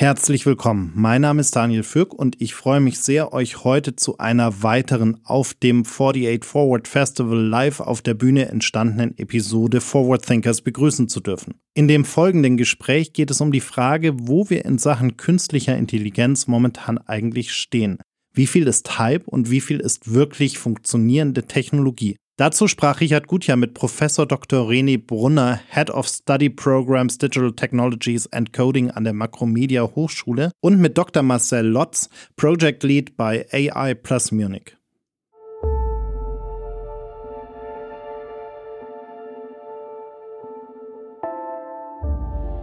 Herzlich willkommen. Mein Name ist Daniel Fürk und ich freue mich sehr, euch heute zu einer weiteren auf dem 48 Forward Festival live auf der Bühne entstandenen Episode Forward Thinkers begrüßen zu dürfen. In dem folgenden Gespräch geht es um die Frage, wo wir in Sachen künstlicher Intelligenz momentan eigentlich stehen. Wie viel ist Hype und wie viel ist wirklich funktionierende Technologie? Dazu sprach Richard Gutjahr mit Professor Dr. René Brunner, Head of Study Programs Digital Technologies and Coding an der Makromedia Hochschule und mit Dr. Marcel Lotz, Project Lead bei AI Plus Munich.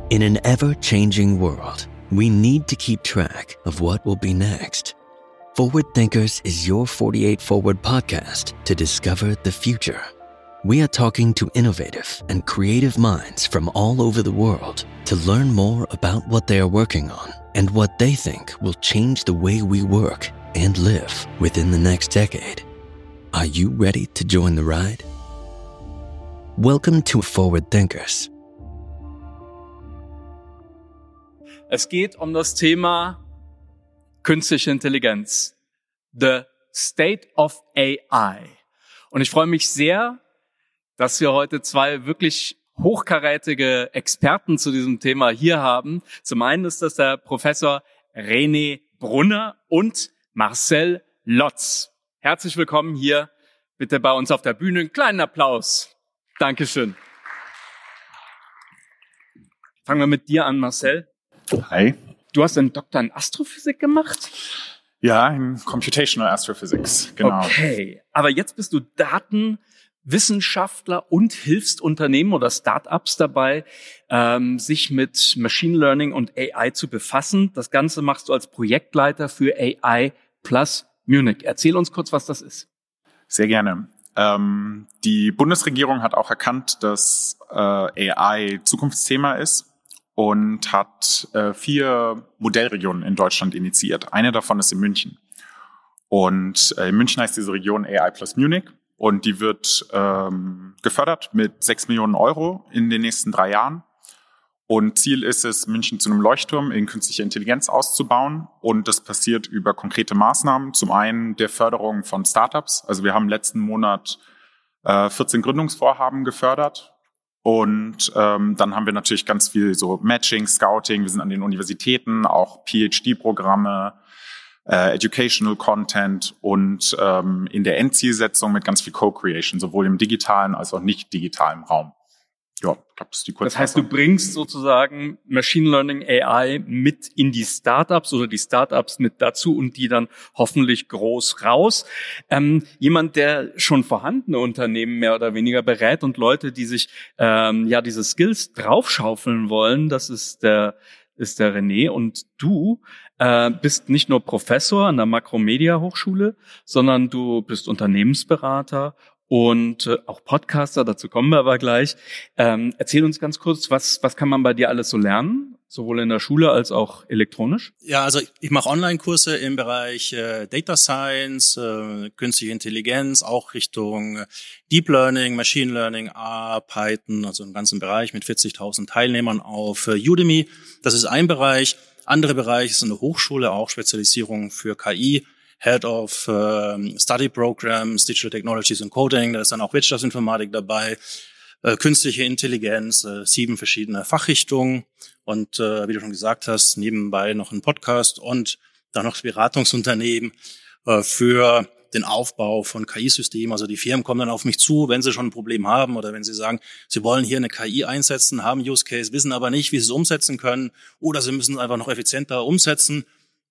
In an ever changing world, we need to keep track of what will be next. Forward Thinkers is your 48 Forward podcast to discover the future. We are talking to innovative and creative minds from all over the world to learn more about what they are working on and what they think will change the way we work and live within the next decade. Are you ready to join the ride? Welcome to Forward Thinkers. Es geht um das Thema künstliche Intelligenz. The State of AI. Und ich freue mich sehr, dass wir heute zwei wirklich hochkarätige Experten zu diesem Thema hier haben. Zum einen ist das der Professor René Brunner und Marcel Lotz. Herzlich willkommen hier bitte bei uns auf der Bühne. Einen kleinen Applaus. Dankeschön. Fangen wir mit dir an, Marcel. Hi. Du hast einen Doktor in Astrophysik gemacht? Ja, in Computational Astrophysics, genau. Okay, aber jetzt bist du Datenwissenschaftler und hilfst Unternehmen oder Startups dabei, ähm, sich mit Machine Learning und AI zu befassen. Das Ganze machst du als Projektleiter für AI Plus Munich. Erzähl uns kurz, was das ist. Sehr gerne. Ähm, die Bundesregierung hat auch erkannt, dass äh, AI Zukunftsthema ist und hat äh, vier Modellregionen in Deutschland initiiert. Eine davon ist in München. Und äh, in München heißt diese Region AI plus Munich und die wird ähm, gefördert mit sechs Millionen Euro in den nächsten drei Jahren. Und Ziel ist es, München zu einem Leuchtturm in künstlicher Intelligenz auszubauen. Und das passiert über konkrete Maßnahmen. Zum einen der Förderung von Startups. Also wir haben letzten Monat äh, 14 Gründungsvorhaben gefördert und ähm, dann haben wir natürlich ganz viel so Matching, Scouting. Wir sind an den Universitäten, auch PhD-Programme, äh, Educational Content und ähm, in der Endzielsetzung mit ganz viel Co-Creation, sowohl im digitalen als auch nicht digitalen Raum. Ja, das ist die kurze Das heißt, du bringst sozusagen Machine Learning AI mit in die Startups oder die Startups mit dazu und die dann hoffentlich groß raus. Ähm, jemand, der schon vorhandene Unternehmen mehr oder weniger berät und Leute, die sich ähm, ja diese Skills draufschaufeln wollen, das ist der ist der René und du äh, bist nicht nur Professor an der Makromedia Hochschule, sondern du bist Unternehmensberater und äh, auch Podcaster, dazu kommen wir aber gleich. Ähm, erzähl uns ganz kurz, was, was kann man bei dir alles so lernen, sowohl in der Schule als auch elektronisch? Ja, also ich mache Online-Kurse im Bereich äh, Data Science, äh, künstliche Intelligenz, auch Richtung äh, Deep Learning, Machine Learning, R, Python, also im ganzen Bereich mit 40.000 Teilnehmern auf äh, Udemy. Das ist ein Bereich. Andere Bereich ist eine Hochschule, auch Spezialisierung für KI Head of ähm, Study Programs, Digital Technologies and Coding, da ist dann auch Wirtschaftsinformatik dabei, äh, künstliche Intelligenz, äh, sieben verschiedene Fachrichtungen. Und äh, wie du schon gesagt hast, nebenbei noch ein Podcast und dann noch Beratungsunternehmen äh, für den Aufbau von KI-Systemen. Also die Firmen kommen dann auf mich zu, wenn sie schon ein Problem haben oder wenn sie sagen, sie wollen hier eine KI einsetzen, haben Use Case, wissen aber nicht, wie sie es umsetzen können oder sie müssen es einfach noch effizienter umsetzen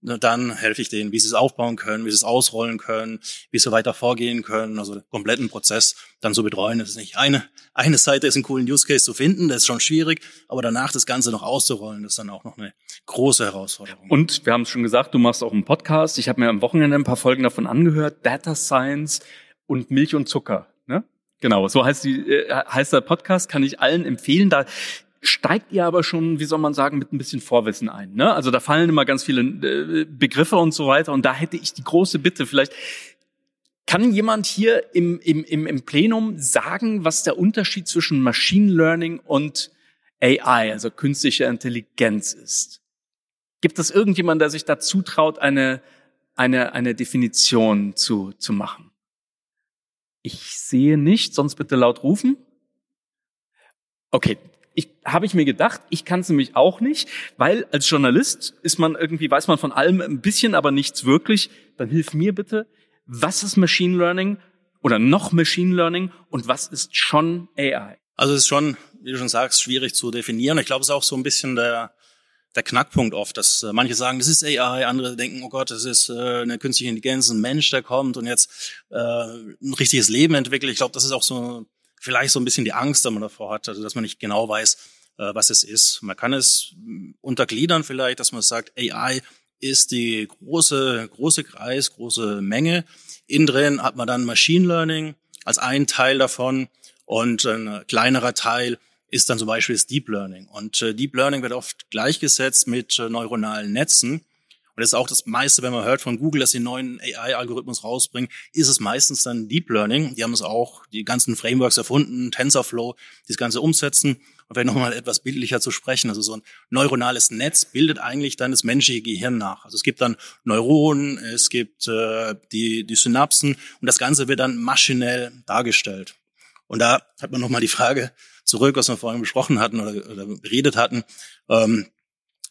dann helfe ich denen, wie sie es aufbauen können, wie sie es ausrollen können, wie sie weiter vorgehen können, also den kompletten Prozess dann so betreuen. Das ist nicht eine, eine Seite ist einen coolen Use Case zu finden, das ist schon schwierig, aber danach das Ganze noch auszurollen, das ist dann auch noch eine große Herausforderung. Und wir haben es schon gesagt, du machst auch einen Podcast. Ich habe mir am Wochenende ein paar Folgen davon angehört, Data Science und Milch und Zucker. Ne? Genau, so heißt, die, äh, heißt der Podcast, kann ich allen empfehlen. Da steigt ihr aber schon, wie soll man sagen, mit ein bisschen Vorwissen ein. Ne? Also da fallen immer ganz viele äh, Begriffe und so weiter. Und da hätte ich die große Bitte, vielleicht kann jemand hier im, im, im, im Plenum sagen, was der Unterschied zwischen Machine Learning und AI, also künstlicher Intelligenz ist? Gibt es irgendjemand, der sich dazu traut, eine, eine, eine Definition zu, zu machen? Ich sehe nicht, sonst bitte laut rufen. Okay, ich habe ich mir gedacht, ich kann es nämlich auch nicht, weil als Journalist ist man irgendwie weiß man von allem ein bisschen, aber nichts wirklich. Dann hilf mir bitte, was ist Machine Learning oder noch Machine Learning und was ist schon AI? Also es ist schon, wie du schon sagst, schwierig zu definieren. Ich glaube, es ist auch so ein bisschen der der Knackpunkt oft, dass äh, manche sagen, das ist AI, andere denken, oh Gott, das ist äh, eine künstliche Intelligenz, ein Mensch, der kommt und jetzt äh, ein richtiges Leben entwickelt. Ich glaube, das ist auch so vielleicht so ein bisschen die Angst, die man davor hat, also dass man nicht genau weiß, äh, was es ist. Man kann es untergliedern vielleicht, dass man sagt, AI ist die große, große Kreis, große Menge. Innen drin hat man dann Machine Learning als einen Teil davon und ein kleinerer Teil ist dann zum Beispiel das Deep Learning. Und äh, Deep Learning wird oft gleichgesetzt mit äh, neuronalen Netzen. Und das ist auch das meiste, wenn man hört von Google, dass sie einen neuen AI-Algorithmus rausbringen, ist es meistens dann Deep Learning. Die haben es auch, die ganzen Frameworks erfunden, TensorFlow, die das Ganze umsetzen. Und vielleicht nochmal etwas bildlicher zu sprechen. Also so ein neuronales Netz bildet eigentlich dann das menschliche Gehirn nach. Also es gibt dann Neuronen, es gibt äh, die, die Synapsen und das Ganze wird dann maschinell dargestellt. Und da hat man nochmal die Frage zurück, was wir vorhin besprochen hatten oder, oder beredet hatten. Ähm,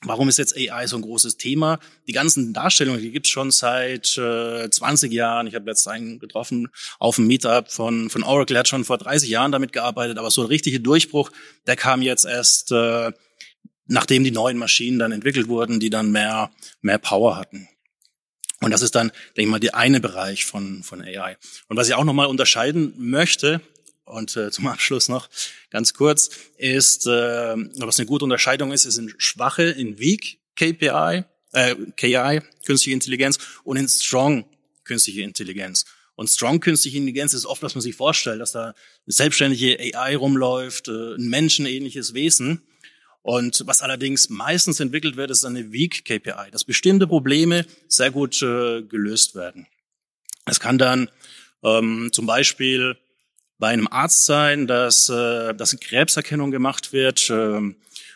Warum ist jetzt AI so ein großes Thema? Die ganzen Darstellungen, die gibt's schon seit äh, 20 Jahren. Ich habe letztens einen getroffen auf dem Meetup von, von Oracle, hat schon vor 30 Jahren damit gearbeitet, aber so ein richtiger Durchbruch, der kam jetzt erst, äh, nachdem die neuen Maschinen dann entwickelt wurden, die dann mehr, mehr Power hatten. Und das ist dann, denke ich mal, der eine Bereich von, von AI. Und was ich auch nochmal unterscheiden möchte, und äh, zum Abschluss noch ganz kurz, ist, äh, was eine gute Unterscheidung ist, ist in schwache, in weak KPI, äh, KI, künstliche Intelligenz, und in strong künstliche Intelligenz. Und strong künstliche Intelligenz ist oft, was man sich vorstellt, dass da eine selbstständige AI rumläuft, äh, ein menschenähnliches Wesen. Und was allerdings meistens entwickelt wird, ist eine Weak KPI, dass bestimmte Probleme sehr gut äh, gelöst werden. Es kann dann ähm, zum Beispiel bei einem Arzt sein, dass, äh, dass Krebserkennung gemacht wird. Äh,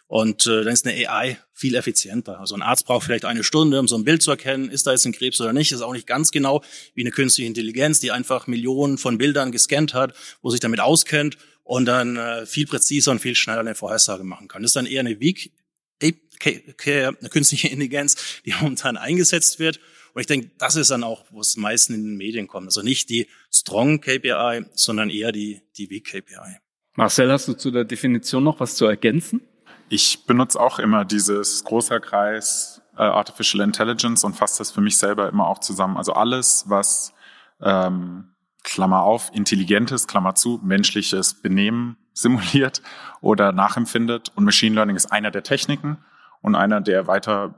und äh, dann ist eine AI viel effizienter. Also ein Arzt braucht vielleicht eine Stunde, um so ein Bild zu erkennen, ist da jetzt ein Krebs oder nicht. Ist auch nicht ganz genau wie eine künstliche Intelligenz, die einfach Millionen von Bildern gescannt hat, wo sich damit auskennt und dann äh, viel präziser und viel schneller eine Vorhersage machen kann. Das ist dann eher eine Weak eine künstliche Intelligenz, die momentan eingesetzt wird. Und ich denke, das ist dann auch, wo es meisten in den Medien kommt. Also nicht die Strong KPI, sondern eher die, die Weak KPI. Marcel, hast du zu der Definition noch was zu ergänzen? Ich benutze auch immer dieses großer Kreis äh, Artificial Intelligence und fasse das für mich selber immer auch zusammen. Also alles, was ähm, Klammer auf, intelligentes, Klammer zu, menschliches Benehmen simuliert oder nachempfindet. Und Machine Learning ist einer der Techniken und einer der weiter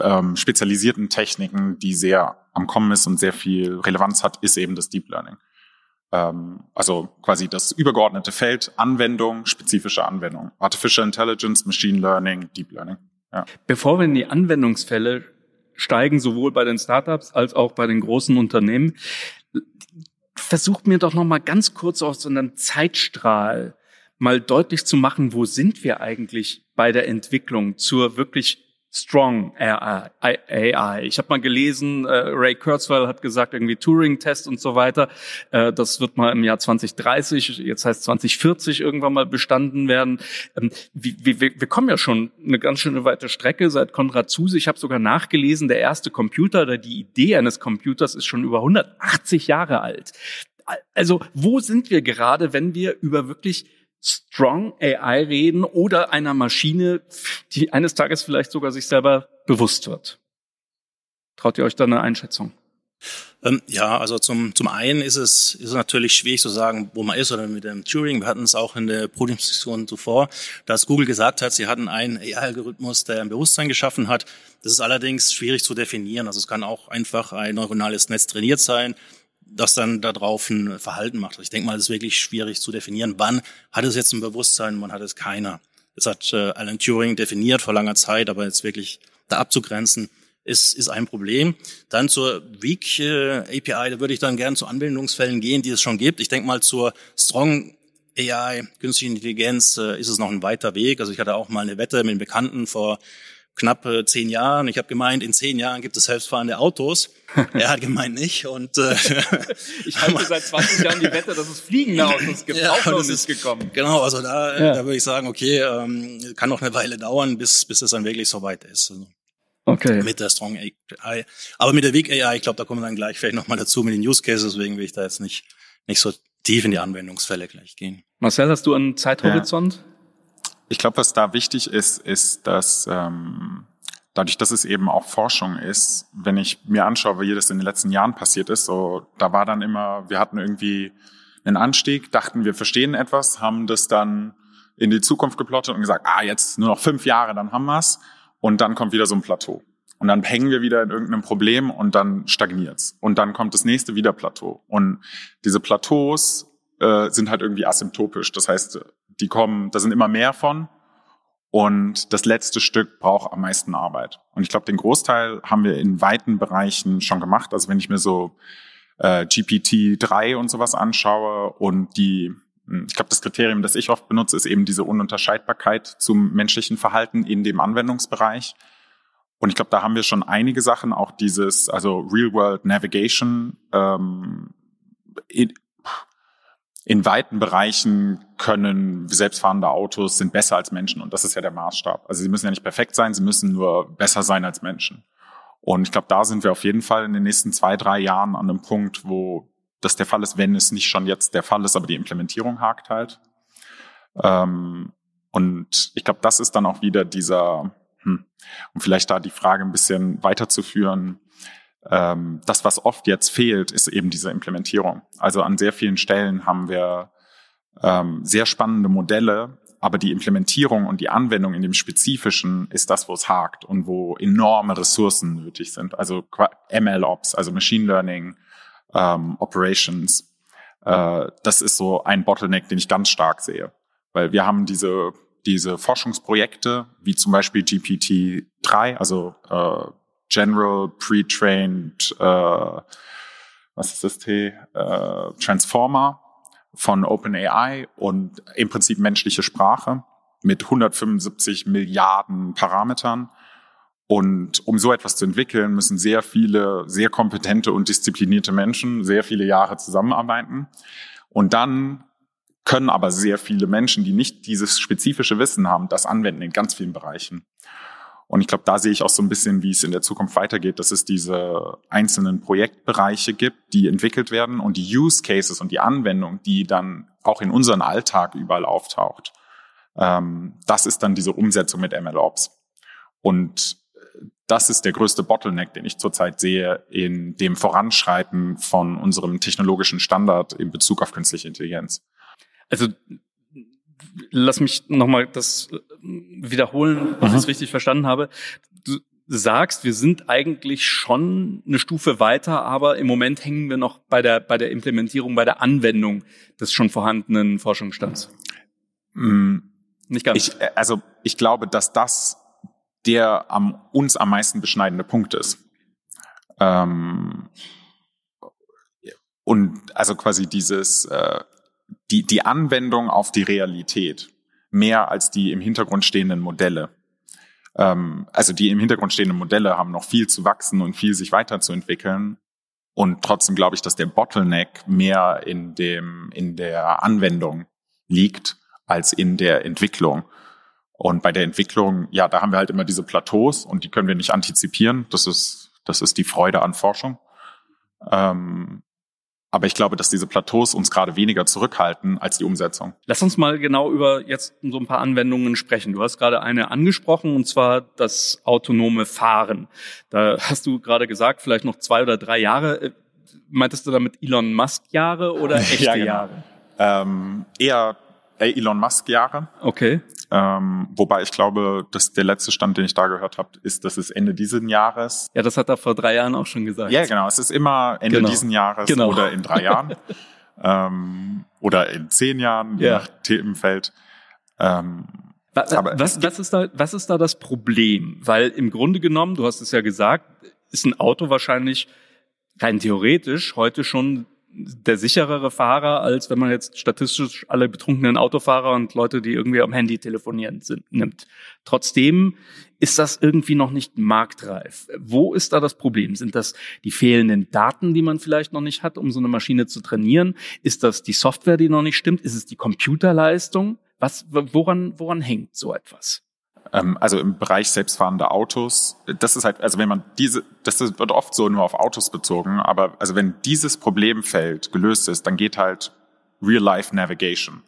ähm, spezialisierten Techniken, die sehr am Kommen ist und sehr viel Relevanz hat, ist eben das Deep Learning. Ähm, also quasi das übergeordnete Feld Anwendung, spezifische Anwendung. Artificial Intelligence, Machine Learning, Deep Learning. Ja. Bevor wir in die Anwendungsfälle steigen, sowohl bei den Startups als auch bei den großen Unternehmen, versucht mir doch noch mal ganz kurz aus so einem Zeitstrahl mal deutlich zu machen, wo sind wir eigentlich bei der Entwicklung zur wirklich Strong AI. Ich habe mal gelesen, äh, Ray Kurzweil hat gesagt, irgendwie Turing-Test und so weiter. Äh, das wird mal im Jahr 2030, jetzt heißt 2040 irgendwann mal bestanden werden. Ähm, wir, kommen ja schon eine ganz schöne weite Strecke seit Konrad Zuse. Ich habe sogar nachgelesen, der erste Computer oder die Idee eines Computers ist schon über 180 Jahre alt. Also wo sind wir gerade, wenn wir über wirklich Strong AI reden oder einer Maschine, die eines Tages vielleicht sogar sich selber bewusst wird. Traut ihr euch da eine Einschätzung? Ähm, ja, also zum, zum einen ist es, ist es natürlich schwierig zu sagen, wo man ist oder mit dem Turing. Wir hatten es auch in der Podiumsdiskussion zuvor, dass Google gesagt hat, sie hatten einen AI-Algorithmus, der ein Bewusstsein geschaffen hat. Das ist allerdings schwierig zu definieren. Also es kann auch einfach ein neuronales Netz trainiert sein das dann darauf ein Verhalten macht. Ich denke mal, es ist wirklich schwierig zu definieren, wann hat es jetzt ein Bewusstsein, wann hat es keiner. Das hat äh, Alan Turing definiert vor langer Zeit, aber jetzt wirklich da abzugrenzen, ist, ist ein Problem. Dann zur Weak äh, API, da würde ich dann gerne zu Anwendungsfällen gehen, die es schon gibt. Ich denke mal zur Strong AI, künstliche Intelligenz, äh, ist es noch ein weiter Weg. Also ich hatte auch mal eine Wette mit einem Bekannten vor knapp äh, zehn Jahren. Ich habe gemeint, in zehn Jahren gibt es selbstfahrende Autos. er hat gemeint nicht. Und äh, ich halte seit 20 Jahren die Wette, dass es fliegende Autos gibt. Ja, auch noch nicht gekommen. Genau, also da, ja. da würde ich sagen, okay, ähm, kann noch eine Weile dauern, bis bis es dann wirklich soweit ist. Also okay. Mit der Strong AI. Aber mit der Weak AI, ich glaube, da kommen wir dann gleich vielleicht nochmal dazu mit den Use Cases, deswegen will ich da jetzt nicht, nicht so tief in die Anwendungsfälle gleich gehen. Marcel, hast du einen Zeithorizont? Ja. Ich glaube, was da wichtig ist, ist, dass ähm, dadurch, dass es eben auch Forschung ist, wenn ich mir anschaue, wie das in den letzten Jahren passiert ist, so da war dann immer, wir hatten irgendwie einen Anstieg, dachten wir verstehen etwas, haben das dann in die Zukunft geplottet und gesagt, ah, jetzt nur noch fünf Jahre, dann haben wir's. Und dann kommt wieder so ein Plateau. Und dann hängen wir wieder in irgendeinem Problem und dann stagniert's. Und dann kommt das nächste wieder Plateau. Und diese Plateaus äh, sind halt irgendwie asymptotisch. Das heißt, die kommen, da sind immer mehr von. Und das letzte Stück braucht am meisten Arbeit. Und ich glaube, den Großteil haben wir in weiten Bereichen schon gemacht. Also wenn ich mir so äh, GPT-3 und sowas anschaue und die, hm, ich glaube, das Kriterium, das ich oft benutze, ist eben diese Ununterscheidbarkeit zum menschlichen Verhalten in dem Anwendungsbereich. Und ich glaube, da haben wir schon einige Sachen, auch dieses, also Real-World Navigation, ähm, in weiten Bereichen können selbstfahrende Autos sind besser als Menschen und das ist ja der Maßstab. Also sie müssen ja nicht perfekt sein, sie müssen nur besser sein als Menschen. Und ich glaube, da sind wir auf jeden Fall in den nächsten zwei, drei Jahren an einem Punkt, wo das der Fall ist, wenn es nicht schon jetzt der Fall ist, aber die Implementierung hakt halt. Ähm, und ich glaube, das ist dann auch wieder dieser, hm, um vielleicht da die Frage ein bisschen weiterzuführen, ähm, das, was oft jetzt fehlt, ist eben diese Implementierung. Also an sehr vielen Stellen haben wir ähm, sehr spannende Modelle, aber die Implementierung und die Anwendung in dem Spezifischen ist das, wo es hakt und wo enorme Ressourcen nötig sind. Also ML-Ops, also Machine Learning, ähm, Operations. Äh, das ist so ein Bottleneck, den ich ganz stark sehe. Weil wir haben diese, diese Forschungsprojekte, wie zum Beispiel GPT-3, also äh, General Pre-Trained, äh, was ist das T? Äh, Transformer von OpenAI und im Prinzip menschliche Sprache mit 175 Milliarden Parametern. Und um so etwas zu entwickeln, müssen sehr viele, sehr kompetente und disziplinierte Menschen sehr viele Jahre zusammenarbeiten. Und dann können aber sehr viele Menschen, die nicht dieses spezifische Wissen haben, das anwenden in ganz vielen Bereichen. Und ich glaube, da sehe ich auch so ein bisschen, wie es in der Zukunft weitergeht, dass es diese einzelnen Projektbereiche gibt, die entwickelt werden und die Use Cases und die Anwendung, die dann auch in unseren Alltag überall auftaucht. Ähm, das ist dann diese Umsetzung mit MLOps. Und das ist der größte Bottleneck, den ich zurzeit sehe in dem Voranschreiten von unserem technologischen Standard in Bezug auf künstliche Intelligenz. Also lass mich nochmal das äh, wiederholen, ob ich es richtig verstanden habe. Du sagst, wir sind eigentlich schon eine Stufe weiter, aber im Moment hängen wir noch bei der, bei der Implementierung, bei der Anwendung des schon vorhandenen Forschungsstands. Mm, Nicht ganz. Ich, äh, also ich glaube, dass das der am, uns am meisten beschneidende Punkt ist. Ähm, und also quasi dieses äh, die, die Anwendung auf die Realität mehr als die im Hintergrund stehenden Modelle. Ähm, also die im Hintergrund stehenden Modelle haben noch viel zu wachsen und viel sich weiterzuentwickeln. Und trotzdem glaube ich, dass der Bottleneck mehr in dem, in der Anwendung liegt als in der Entwicklung. Und bei der Entwicklung, ja, da haben wir halt immer diese Plateaus und die können wir nicht antizipieren. Das ist, das ist die Freude an Forschung. Ähm, aber ich glaube, dass diese Plateaus uns gerade weniger zurückhalten als die Umsetzung. Lass uns mal genau über jetzt so ein paar Anwendungen sprechen. Du hast gerade eine angesprochen, und zwar das autonome Fahren. Da hast du gerade gesagt, vielleicht noch zwei oder drei Jahre. Äh, meintest du damit Elon Musk Jahre oder echte ja, genau. Jahre? Ähm, eher Elon Musk Jahre. Okay. Ähm, wobei ich glaube, dass der letzte Stand, den ich da gehört habe, ist, dass es Ende dieses Jahres. Ja, das hat er vor drei Jahren auch schon gesagt. Ja, genau. Es ist immer Ende genau. diesen Jahres genau. oder in drei Jahren ähm, oder in zehn Jahren, je ja. nach Themenfeld. Ähm, aber was, was, ist da, was ist da das Problem? Weil im Grunde genommen, du hast es ja gesagt, ist ein Auto wahrscheinlich rein theoretisch heute schon der sicherere Fahrer, als wenn man jetzt statistisch alle betrunkenen Autofahrer und Leute, die irgendwie am Handy telefonieren sind, nimmt. Trotzdem ist das irgendwie noch nicht marktreif. Wo ist da das Problem? Sind das die fehlenden Daten, die man vielleicht noch nicht hat, um so eine Maschine zu trainieren? Ist das die Software, die noch nicht stimmt? Ist es die Computerleistung? Was, woran, woran hängt so etwas? Ähm, also im Bereich selbstfahrende Autos, das ist halt, also wenn man diese, das wird oft so nur auf Autos bezogen, aber also wenn dieses Problemfeld gelöst ist, dann geht halt Real-Life Navigation.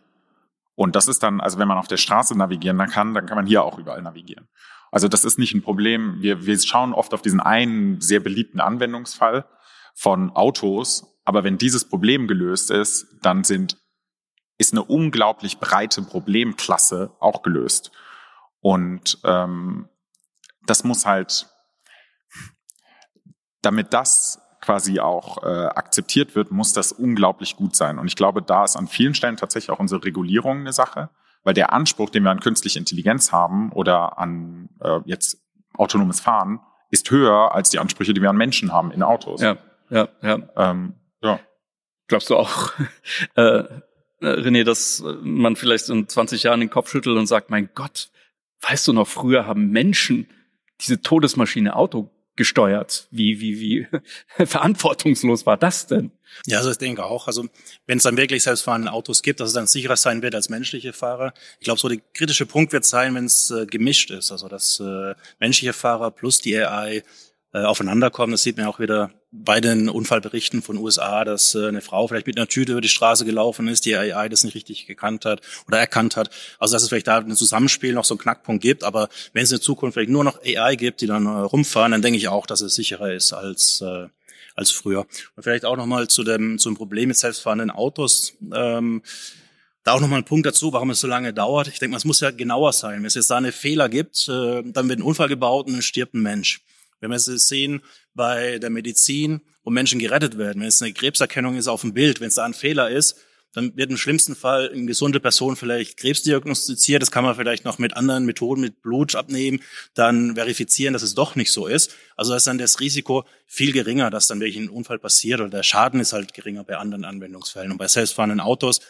Und das ist dann, also wenn man auf der Straße navigieren kann, dann kann man hier auch überall navigieren. Also das ist nicht ein Problem. Wir, wir schauen oft auf diesen einen sehr beliebten Anwendungsfall von Autos, aber wenn dieses Problem gelöst ist, dann sind, ist eine unglaublich breite Problemklasse auch gelöst. Und ähm, das muss halt, damit das quasi auch äh, akzeptiert wird, muss das unglaublich gut sein. Und ich glaube, da ist an vielen Stellen tatsächlich auch unsere Regulierung eine Sache, weil der Anspruch, den wir an künstliche Intelligenz haben oder an äh, jetzt autonomes Fahren, ist höher als die Ansprüche, die wir an Menschen haben in Autos. Ja, ja, ja. Ähm, ja. Glaubst du auch, äh, René, dass man vielleicht in 20 Jahren den Kopf schüttelt und sagt, mein Gott, Weißt du noch, früher haben Menschen diese Todesmaschine Auto gesteuert. Wie, wie, wie verantwortungslos war das denn? Ja, also ich denke auch. Also wenn es dann wirklich selbstfahrende Autos gibt, dass es dann sicherer sein wird als menschliche Fahrer. Ich glaube, so der kritische Punkt wird sein, wenn es äh, gemischt ist. Also dass äh, menschliche Fahrer plus die AI äh, aufeinanderkommen. Das sieht man auch wieder bei den Unfallberichten von USA, dass äh, eine Frau vielleicht mit einer Tüte über die Straße gelaufen ist, die AI das nicht richtig gekannt hat oder erkannt hat. Also dass es vielleicht da ein Zusammenspiel noch so einen Knackpunkt gibt. Aber wenn es in Zukunft vielleicht nur noch AI gibt, die dann äh, rumfahren, dann denke ich auch, dass es sicherer ist als äh, als früher. Und vielleicht auch nochmal zu dem zum Problem mit selbstfahrenden Autos. Ähm, da auch nochmal ein Punkt dazu, warum es so lange dauert. Ich denke, es muss ja genauer sein. Wenn es jetzt da eine Fehler gibt, äh, dann wird ein Unfall gebaut und stirbt ein Mensch. Wenn wir es sehen bei der Medizin, wo Menschen gerettet werden, wenn es eine Krebserkennung ist auf dem Bild, wenn es da ein Fehler ist, dann wird im schlimmsten Fall eine gesunde Person vielleicht Krebs diagnostiziert. Das kann man vielleicht noch mit anderen Methoden, mit Blut abnehmen, dann verifizieren, dass es doch nicht so ist. Also ist dann das Risiko viel geringer, dass dann wirklich ein Unfall passiert oder der Schaden ist halt geringer bei anderen Anwendungsfällen. Und bei selbstfahrenden Autos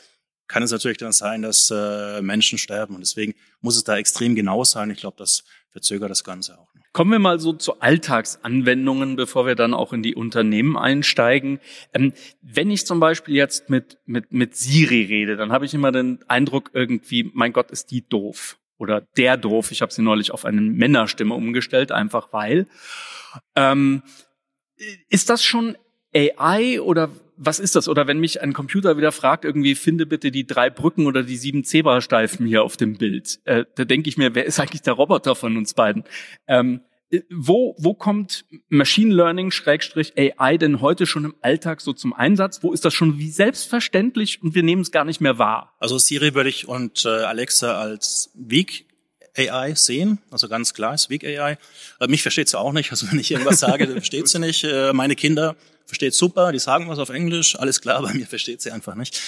kann es natürlich dann sein, dass äh, Menschen sterben. Und deswegen muss es da extrem genau sein. Ich glaube, das verzögert das Ganze auch. Kommen wir mal so zu Alltagsanwendungen, bevor wir dann auch in die Unternehmen einsteigen. Ähm, wenn ich zum Beispiel jetzt mit, mit, mit Siri rede, dann habe ich immer den Eindruck irgendwie, mein Gott, ist die doof. Oder der doof. Ich habe sie neulich auf eine Männerstimme umgestellt, einfach weil. Ähm, ist das schon AI oder was ist das? Oder wenn mich ein Computer wieder fragt, irgendwie finde bitte die drei Brücken oder die sieben Zebrastreifen hier auf dem Bild, äh, da denke ich mir, wer ist eigentlich der Roboter von uns beiden? Ähm, äh, wo, wo kommt Machine Learning Schrägstrich AI denn heute schon im Alltag so zum Einsatz? Wo ist das schon wie selbstverständlich und wir nehmen es gar nicht mehr wahr? Also Siri würde ich und äh, Alexa als Weak AI sehen, also ganz klar ist Weak AI. Äh, mich versteht sie auch nicht, also wenn ich irgendwas sage, versteht sie nicht. Äh, meine Kinder versteht super, die sagen was auf Englisch, alles klar, bei mir versteht sie einfach nicht.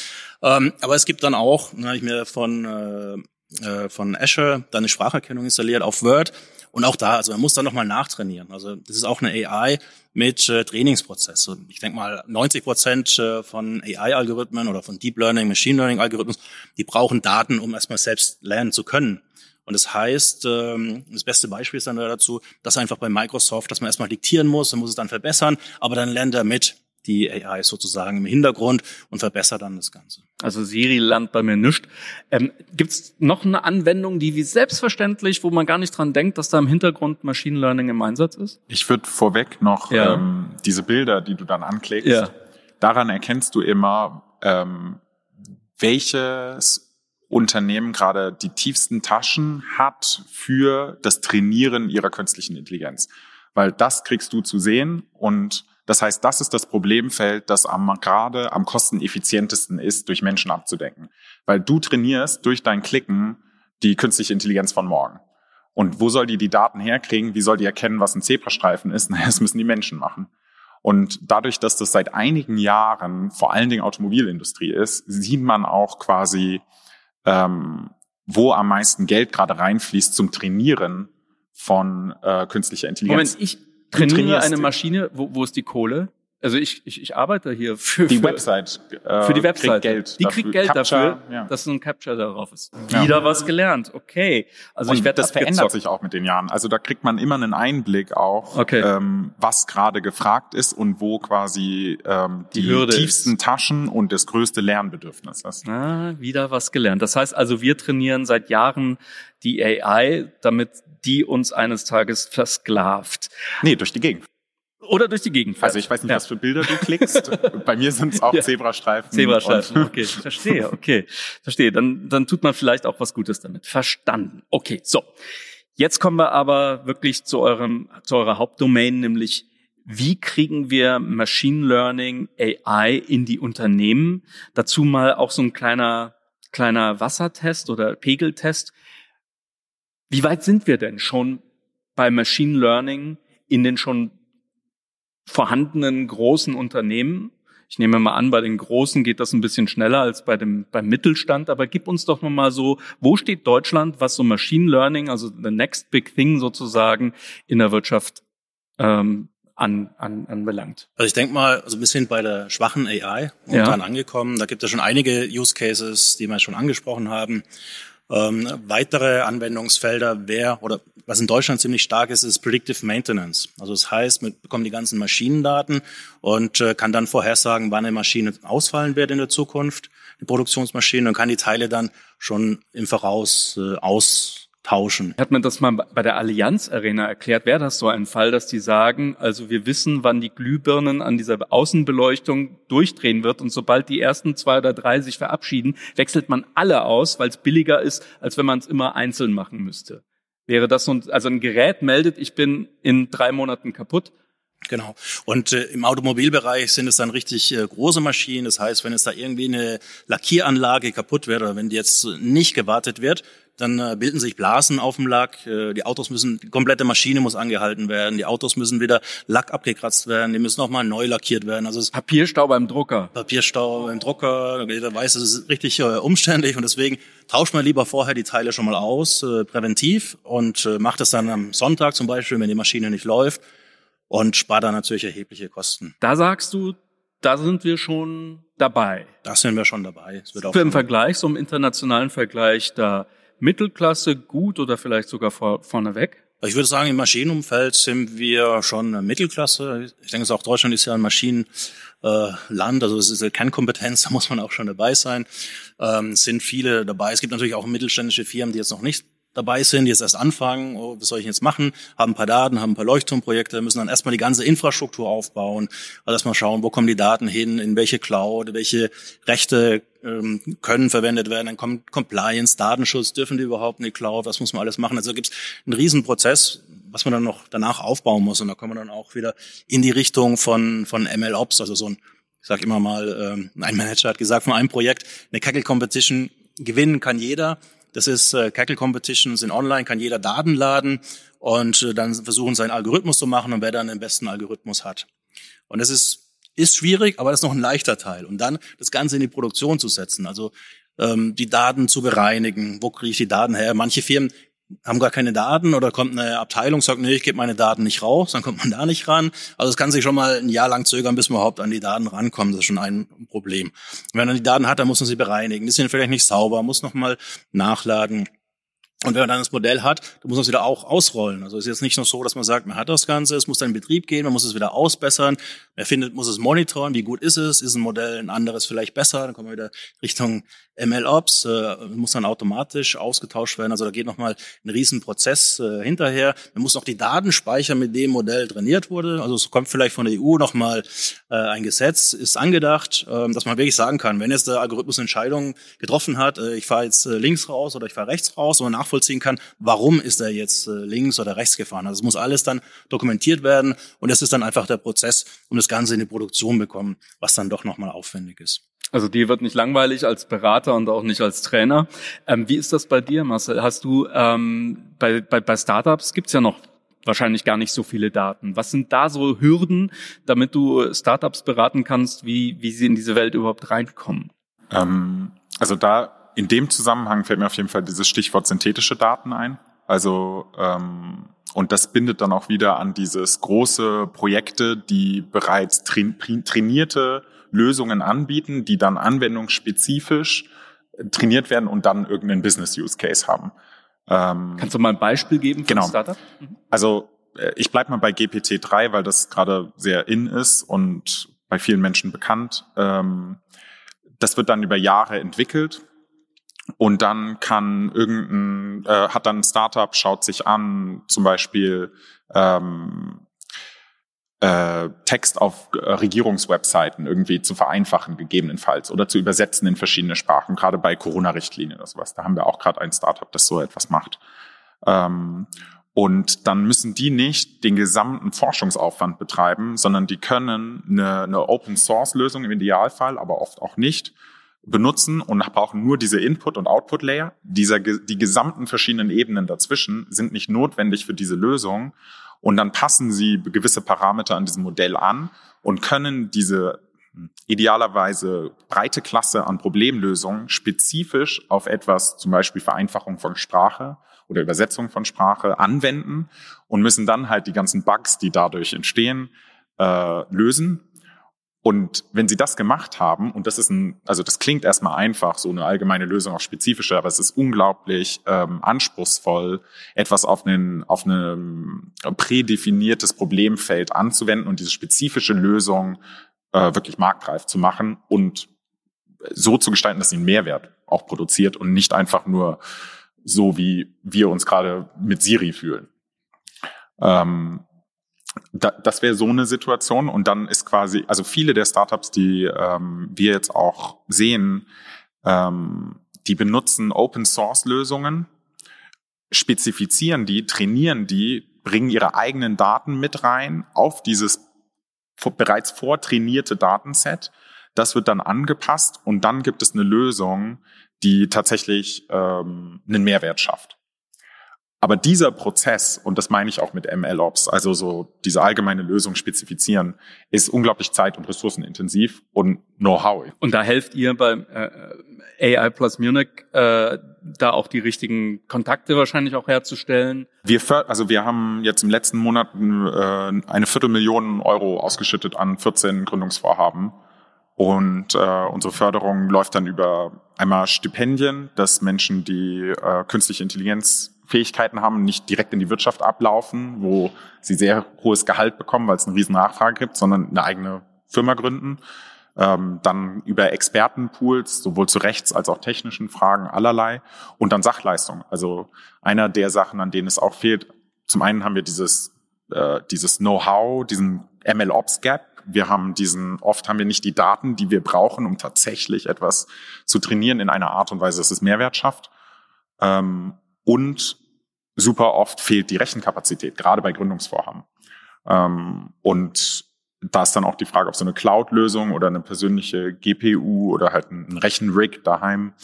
Ähm, aber es gibt dann auch, dann habe ich mir von, äh, äh, von Azure dann eine Spracherkennung installiert auf Word und auch da, also man muss dann nochmal nachtrainieren. Also das ist auch eine AI mit äh, Trainingsprozess. Und ich denke mal, 90 Prozent äh, von AI-Algorithmen oder von Deep Learning, Machine Learning-Algorithmen, die brauchen Daten, um erstmal selbst lernen zu können. Und das heißt, ähm, das beste Beispiel ist dann dazu, dass einfach bei Microsoft, dass man erstmal diktieren muss, dann muss es dann verbessern, aber dann lernt er mit die AI sozusagen im Hintergrund und verbessert dann das Ganze. Also Siri lernt bei mir nichts. Ähm, Gibt es noch eine Anwendung, die wie selbstverständlich, wo man gar nicht dran denkt, dass da im Hintergrund Machine Learning im Einsatz ist? Ich würde vorweg noch ja. ähm, diese Bilder, die du dann anklickst, ja. daran erkennst du immer, ähm, welches Unternehmen gerade die tiefsten Taschen hat für das Trainieren ihrer künstlichen Intelligenz. Weil das kriegst du zu sehen und das heißt, das ist das Problemfeld, das am, gerade am kosteneffizientesten ist, durch Menschen abzudecken. Weil du trainierst durch dein Klicken die künstliche Intelligenz von morgen. Und wo soll die die Daten herkriegen? Wie soll die erkennen, was ein Zebrastreifen ist? Naja, das müssen die Menschen machen. Und dadurch, dass das seit einigen Jahren vor allen Dingen Automobilindustrie ist, sieht man auch quasi ähm, wo am meisten Geld gerade reinfließt zum Trainieren von äh, künstlicher Intelligenz. Moment, ich trainiere eine Maschine, wo, wo ist die Kohle? Also ich, ich, ich arbeite hier für die für, Website. Äh, für die Website. Kriegt Geld die dafür. kriegt Geld Capture, dafür, ja. dass so ein Capture darauf ist. Ja. Wieder was gelernt. Okay. Also Und ich werde das verändert abgezockt. sich auch mit den Jahren. Also da kriegt man immer einen Einblick auch, Okay. ähm, was gerade gefragt ist und wo quasi ähm, Die die, tiefsten Taschen und das größte Lernbedürfnis ist. Ah, wieder was gelernt. Das heißt also, wir trainieren seit Jahren die AI, damit die uns eines Tages versklavt. Nee, durch die Gegend. Oder durch die Gegend fährt. Also ich weiß nicht, Ja. was für Bilder du klickst. Bei mir sind es auch Ja. Zebrastreifen. Zebrastreifen, okay, verstehe, okay, verstehe. Dann, dann tut man vielleicht auch was Gutes damit. Verstanden. Okay, so. Jetzt kommen wir aber wirklich zu eurem, zu eurer Hauptdomain, nämlich wie kriegen wir Machine Learning AI in die Unternehmen? Dazu mal auch so ein kleiner, kleiner Wassertest oder Pegeltest. Wie weit sind wir denn schon bei Machine Learning in den schon vorhandenen großen Unternehmen? Ich nehme mal an, bei den Großen geht das ein bisschen schneller als bei dem, beim Mittelstand, aber gib uns doch nochmal so, wo steht Deutschland, was so Machine Learning, also the next big thing sozusagen in der Wirtschaft ähm, an, an, anbelangt? Also ich denke mal, also wir sind bei der schwachen AI momentan angekommen. Da gibt es schon einige Use Cases, die wir schon angesprochen haben. Ähm, weitere Anwendungsfelder wäre, oder was in Deutschland ziemlich stark ist, ist Predictive Maintenance. Also das heißt, man bekommt die ganzen Maschinendaten und äh, kann dann vorhersagen, wann eine Maschine ausfallen wird in der Zukunft, die Produktionsmaschine, und kann die Teile dann schon im Voraus äh, austauschen. Hat man das mal bei der Allianz Arena erklärt? Wäre das so ein Fall, dass die sagen, also wir wissen, wann die Glühbirnen an dieser Außenbeleuchtung durchdrehen wird und sobald die ersten zwei oder drei sich verabschieden, wechselt man alle aus, weil es billiger ist, als wenn man es immer einzeln machen müsste. Wäre das so ein, also ein Gerät meldet, ich bin in drei Monaten kaputt. Genau. Und äh, im Automobilbereich sind es dann richtig äh, große Maschinen. Das heißt, wenn es da irgendwie eine Lackieranlage kaputt wird oder wenn die jetzt nicht gewartet wird, dann äh, bilden sich Blasen auf dem Lack. Äh, die Autos müssen, die komplette Maschine muss angehalten werden. Die Autos müssen wieder Lack abgekratzt werden. Die müssen nochmal neu lackiert werden. Also Papierstau beim Drucker. Papierstau im Drucker, jeder weiß, es ist richtig äh, umständlich und deswegen tauscht man lieber vorher die Teile schon mal aus, äh, präventiv und äh, macht es dann am Sonntag zum Beispiel, wenn die Maschine nicht läuft und spart dann natürlich erhebliche Kosten. Da sagst du, da sind wir schon dabei. Da sind wir schon dabei. Es wird auch Für im Vergleich, so im internationalen Vergleich, da Mittelklasse gut oder vielleicht sogar vor, vorneweg? ich würde sagen, im Maschinenumfeld sind wir schon Mittelklasse. Ich denke, auch Deutschland ist ja ein Maschinenland, Land, also es ist eine Kernkompetenz, da muss man auch schon dabei sein. Ähm, es sind viele dabei. Es gibt natürlich auch mittelständische Firmen, die jetzt noch nicht dabei sind, die jetzt erst anfangen, oh, was soll ich jetzt machen, haben ein paar Daten, haben ein paar Leuchtturmprojekte, müssen dann erstmal die ganze Infrastruktur aufbauen, also erstmal schauen, wo kommen die Daten hin, in welche Cloud, welche Rechte ähm, können verwendet werden, dann kommt Compliance, Datenschutz, dürfen die überhaupt in die Cloud, was muss man alles machen. Also gibt es einen Riesenprozess, was man dann noch danach aufbauen muss und da kommen wir dann auch wieder in die Richtung von, von ML-Ops, also so ein, ich sage immer mal, ähm, ein Manager hat gesagt, von einem Projekt, eine Kaggle-Competition gewinnen kann jeder, das ist äh, Kaggle Competitions in Online, kann jeder Daten laden und äh, dann versuchen, seinen Algorithmus zu machen und wer dann den besten Algorithmus hat. Und das ist, ist schwierig, aber das ist noch ein leichter Teil. Und dann das Ganze in die Produktion zu setzen, also ähm, die Daten zu bereinigen. Wo kriege ich die Daten her? Manche Firmen haben gar keine Daten oder kommt eine Abteilung, sagt, nee, ich gebe meine Daten nicht raus, dann kommt man da nicht ran. Also es kann sich schon mal ein Jahr lang zögern, bis man überhaupt an die Daten rankommt. Das ist schon ein Problem. Wenn man die Daten hat, dann muss man sie bereinigen. Die sind vielleicht nicht sauber, muss nochmal nachladen. Und wenn man dann das Modell hat, dann muss man es wieder auch ausrollen. Also es ist jetzt nicht nur so, dass man sagt, man hat das Ganze, es muss dann in Betrieb gehen, man muss es wieder ausbessern. Wer findet, muss es monitoren, wie gut ist es, ist ein Modell ein anderes vielleicht besser, dann kommen wir wieder Richtung MLOps, äh, muss dann automatisch ausgetauscht werden. Also da geht nochmal ein Riesenprozess äh, hinterher. Man muss noch die Daten speichern, mit dem Modell trainiert wurde. Also es kommt vielleicht von der EU nochmal äh, ein Gesetz, ist angedacht, äh, dass man wirklich sagen kann, wenn jetzt der Algorithmus Entscheidungen getroffen hat, äh, ich fahre jetzt äh, links raus oder ich fahre rechts raus und man nachvollziehen kann, warum ist er jetzt äh, links oder rechts gefahren. Also es muss alles dann dokumentiert werden und das ist dann einfach der Prozess, um das Ganze in die Produktion bekommen, was dann doch nochmal aufwendig ist. Also dir wird nicht langweilig als Berater und auch nicht als Trainer. Ähm, wie ist das bei dir, Marcel? Hast du ähm, bei, bei, bei Startups gibt's ja noch wahrscheinlich gar nicht so viele Daten. Was sind da so Hürden, damit du Startups beraten kannst, wie, wie sie in diese Welt überhaupt reinkommen? Ähm, also da in dem Zusammenhang fällt mir auf jeden Fall dieses Stichwort synthetische Daten ein. Also ähm, und das bindet dann auch wieder an dieses große Projekte, die bereits trainierte Lösungen anbieten, die dann anwendungsspezifisch trainiert werden und dann irgendeinen Business Use Case haben. Ähm, Kannst du mal ein Beispiel geben für genau. ein Startup? Mhm. Also äh, ich bleibe mal bei GPT-3, weil das gerade sehr in ist und bei vielen Menschen bekannt. Ähm, das wird dann über Jahre entwickelt und dann kann irgendein, äh, hat dann ein Startup, schaut sich an, zum Beispiel ähm, äh, Text auf äh, Regierungswebseiten irgendwie zu vereinfachen, gegebenenfalls, oder zu übersetzen in verschiedene Sprachen, gerade bei Corona-Richtlinien oder sowas. Da haben wir auch gerade ein Startup, das so etwas macht. Ähm, und dann müssen die nicht den gesamten Forschungsaufwand betreiben, sondern die können eine, eine Open-Source-Lösung im Idealfall, aber oft auch nicht, benutzen und brauchen nur diese Input- und Output-Layer. Die gesamten verschiedenen Ebenen dazwischen sind nicht notwendig für diese Lösung und dann passen sie gewisse Parameter an diesem Modell an und können diese hm, idealerweise breite Klasse an Problemlösungen spezifisch auf etwas, zum Beispiel Vereinfachung von Sprache oder Übersetzung von Sprache anwenden und müssen dann halt die ganzen Bugs, die dadurch entstehen, äh, lösen und wenn sie das gemacht haben, und das ist ein, also das klingt erstmal einfach, so eine allgemeine Lösung auch spezifische, aber es ist unglaublich ähm, anspruchsvoll, etwas auf einen auf ein prädefiniertes Problemfeld anzuwenden und diese spezifische Lösung äh, wirklich marktreif zu machen und so zu gestalten, dass sie einen Mehrwert auch produziert und nicht einfach nur so, wie wir uns gerade mit Siri fühlen. Ähm, da, das wäre so eine Situation und dann ist quasi, also viele der Startups, die ähm, wir jetzt auch sehen, ähm, die benutzen Open Source Lösungen, spezifizieren die, trainieren die, bringen ihre eigenen Daten mit rein auf dieses bereits vortrainierte Datenset. Das wird dann angepasst und dann gibt es eine Lösung, die tatsächlich ähm, einen Mehrwert schafft. Aber dieser Prozess, und das meine ich auch mit MLOps, also so diese allgemeine Lösung spezifizieren, ist unglaublich zeit- und ressourcenintensiv und Know-how. Und da helft ihr beim äh, AI Plus Munich, äh, da auch die richtigen Kontakte wahrscheinlich auch herzustellen? Wir, also wir haben jetzt im letzten Monat äh, eine Viertelmillion Euro ausgeschüttet an 14 Gründungsvorhaben. Und äh, unsere Förderung läuft dann über einmal Stipendien, dass Menschen, die äh, künstliche Intelligenz Fähigkeiten haben, nicht direkt in die Wirtschaft ablaufen, wo sie sehr hohes Gehalt bekommen, weil es eine riesen Nachfrage gibt, sondern eine eigene Firma gründen. Ähm, dann über Expertenpools, sowohl zu rechts als auch technischen Fragen allerlei. Und dann Sachleistung. Also einer der Sachen, an denen es auch fehlt. Zum einen haben wir dieses, äh, dieses Know-how, diesen ML-Ops-Gap. Wir haben diesen, oft haben wir nicht die Daten, die wir brauchen, um tatsächlich etwas zu trainieren in einer Art und Weise, dass es Mehrwert schafft. Ähm, und super oft fehlt die Rechenkapazität, gerade bei Gründungsvorhaben. Ähm, und da ist dann auch die Frage, ob so eine Cloud-Lösung oder eine persönliche GPU oder halt ein Rechenrig daheim.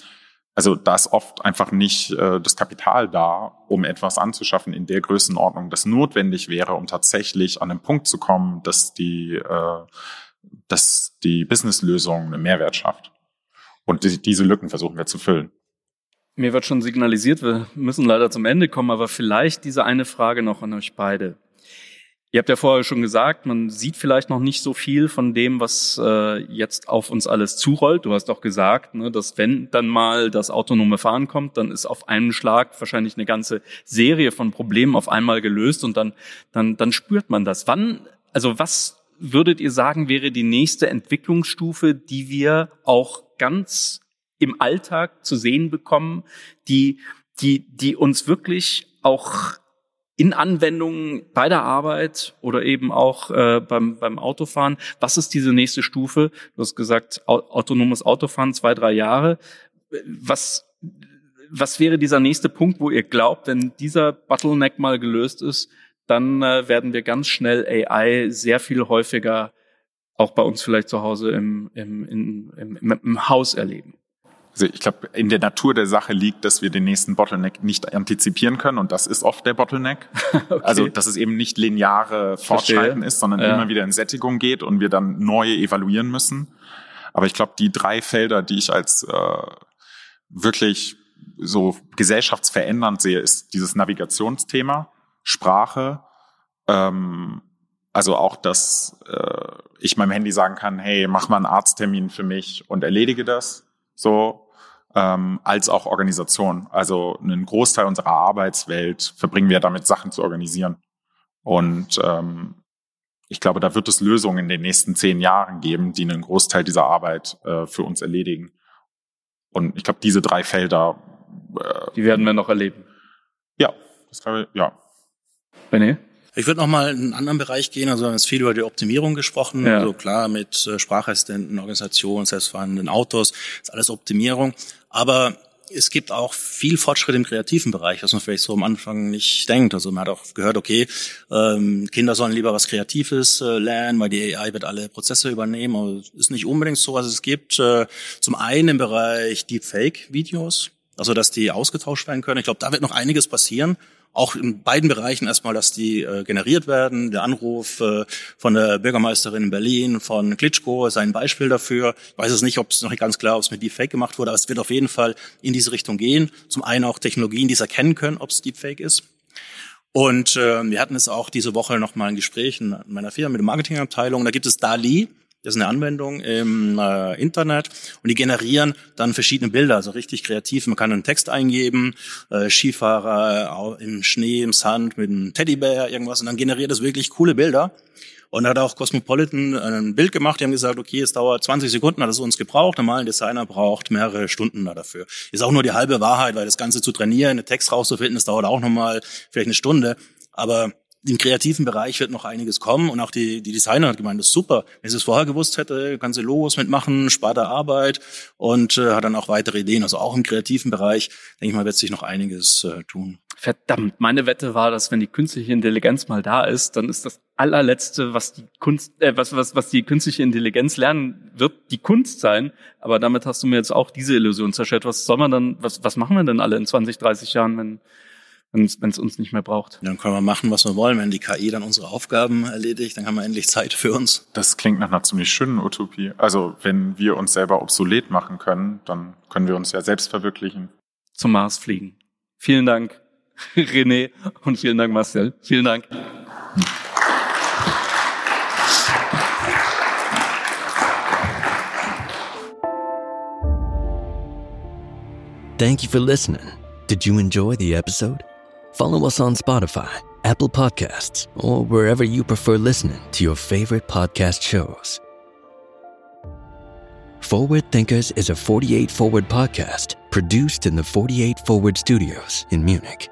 Also da ist oft einfach nicht äh, das Kapital da, um etwas anzuschaffen in der Größenordnung, das notwendig wäre, um tatsächlich an den Punkt zu kommen, dass die, äh, dass die Businesslösung einen Mehrwert schafft. Und die, diese Lücken versuchen wir zu füllen. Mir wird schon signalisiert, wir müssen leider zum Ende kommen, aber vielleicht diese eine Frage noch an euch beide. Ihr habt ja vorher schon gesagt, man sieht vielleicht noch nicht so viel von dem, was äh, jetzt auf uns alles zurollt. Du hast auch gesagt, ne, dass wenn dann mal das autonome Fahren kommt, dann ist auf einen Schlag wahrscheinlich eine ganze Serie von Problemen auf einmal gelöst und dann, dann, dann spürt man das. Wann, also was würdet ihr sagen, wäre die nächste Entwicklungsstufe, die wir auch ganz im Alltag zu sehen bekommen, die, die, die uns wirklich auch in Anwendungen bei der Arbeit oder eben auch äh, beim, beim Autofahren. Was ist diese nächste Stufe? Du hast gesagt, autonomes Autofahren, zwei, drei Jahre. Was, was wäre dieser nächste Punkt, wo ihr glaubt, wenn dieser Bottleneck mal gelöst ist, dann äh, werden wir ganz schnell AI sehr viel häufiger auch bei uns vielleicht zu Hause im, im, im, im, im Haus erleben. Also ich glaube, in der Natur der Sache liegt, dass wir den nächsten Bottleneck nicht antizipieren können und das ist oft der Bottleneck. okay. Also dass es eben nicht lineare Fortschreiten ist, sondern ja. immer wieder in Sättigung geht und wir dann neue evaluieren müssen. Aber ich glaube, die drei Felder, die ich als äh, wirklich so gesellschaftsverändernd sehe, ist dieses Navigationsthema. Sprache. Ähm, also auch, dass äh, ich meinem Handy sagen kann, hey, mach mal einen Arzttermin für mich und erledige das. So, ähm, als auch Organisation. Also einen Großteil unserer Arbeitswelt verbringen wir damit, Sachen zu organisieren. Und ähm, ich glaube, da wird es Lösungen in den nächsten zehn Jahren geben, die einen Großteil dieser Arbeit äh, für uns erledigen. Und ich glaube, diese drei Felder. Äh, die werden wir noch erleben. Ja, das glaube ich, ja. René? Ich würde noch mal in einen anderen Bereich gehen. Also wir haben jetzt viel über die Optimierung gesprochen. Ja. Also klar mit äh, Sprachassistenten, Organisationen, selbstfahrenden Autos, ist alles Optimierung. Aber es gibt auch viel Fortschritt im kreativen Bereich, was man vielleicht so am Anfang nicht denkt. Also man hat auch gehört, okay, ähm, Kinder sollen lieber was Kreatives äh, lernen, weil die AI wird alle Prozesse übernehmen. Aber es ist nicht unbedingt so, was es gibt. Äh, zum einen im Bereich Deepfake-Videos, also dass die ausgetauscht werden können. Ich glaube, da wird noch einiges passieren auch in beiden Bereichen erstmal, dass die äh, generiert werden. Der Anruf äh, von der Bürgermeisterin in Berlin, von Klitschko, ist ein Beispiel dafür. Ich weiß es nicht, ob es noch nicht ganz klar, ob es mit Deepfake gemacht wurde, aber es wird auf jeden Fall in diese Richtung gehen. Zum einen auch Technologien, die es erkennen können, ob es Deepfake ist. Und äh, wir hatten es auch diese Woche noch mal ein Gespräch in meiner Firma mit der Marketingabteilung. Da gibt es DALI, das ist eine Anwendung im äh, Internet und die generieren dann verschiedene Bilder, also richtig kreativ. Man kann einen Text eingeben, äh, Skifahrer im Schnee, im Sand mit einem Teddybär, irgendwas und dann generiert es wirklich coole Bilder. Und da hat auch Cosmopolitan ein Bild gemacht. Die haben gesagt, okay, es dauert 20 Sekunden, hat es uns gebraucht. Normal ein Designer braucht mehrere Stunden da dafür. Ist auch nur die halbe Wahrheit, weil das Ganze zu trainieren, einen Text rauszufinden, das dauert auch nochmal vielleicht eine Stunde. Aber im kreativen Bereich wird noch einiges kommen und auch die, die Designer hat gemeint, das ist super. Wenn sie es vorher gewusst hätte, kann sie Logos mitmachen, spart er Arbeit und äh, hat dann auch weitere Ideen. Also auch im kreativen Bereich, denke ich mal, wird sich noch einiges äh, tun. Verdammt, meine Wette war, dass wenn die künstliche Intelligenz mal da ist, dann ist das allerletzte, was die Kunst, äh, was, was, was die künstliche Intelligenz lernen wird, die Kunst sein. Aber damit hast du mir jetzt auch diese Illusion zerstört. Was soll man dann, was, was machen wir denn alle in 20, 30 Jahren, wenn wenn es uns nicht mehr braucht. Dann können wir machen, was wir wollen. Wenn die KI dann unsere Aufgaben erledigt, dann haben wir endlich Zeit für uns. Das klingt nach einer ziemlich schönen Utopie. Also wenn wir uns selber obsolet machen können, dann können wir uns ja selbst verwirklichen. Zum Mars fliegen. Vielen Dank, René, und vielen Dank, Marcel. Vielen Dank. Thank you for listening. Did you enjoy the episode? Follow us on Spotify, Apple Podcasts, or wherever you prefer listening to your favorite podcast shows. Forward Thinkers is a 48 Forward podcast produced in the 48 Forward studios in Munich.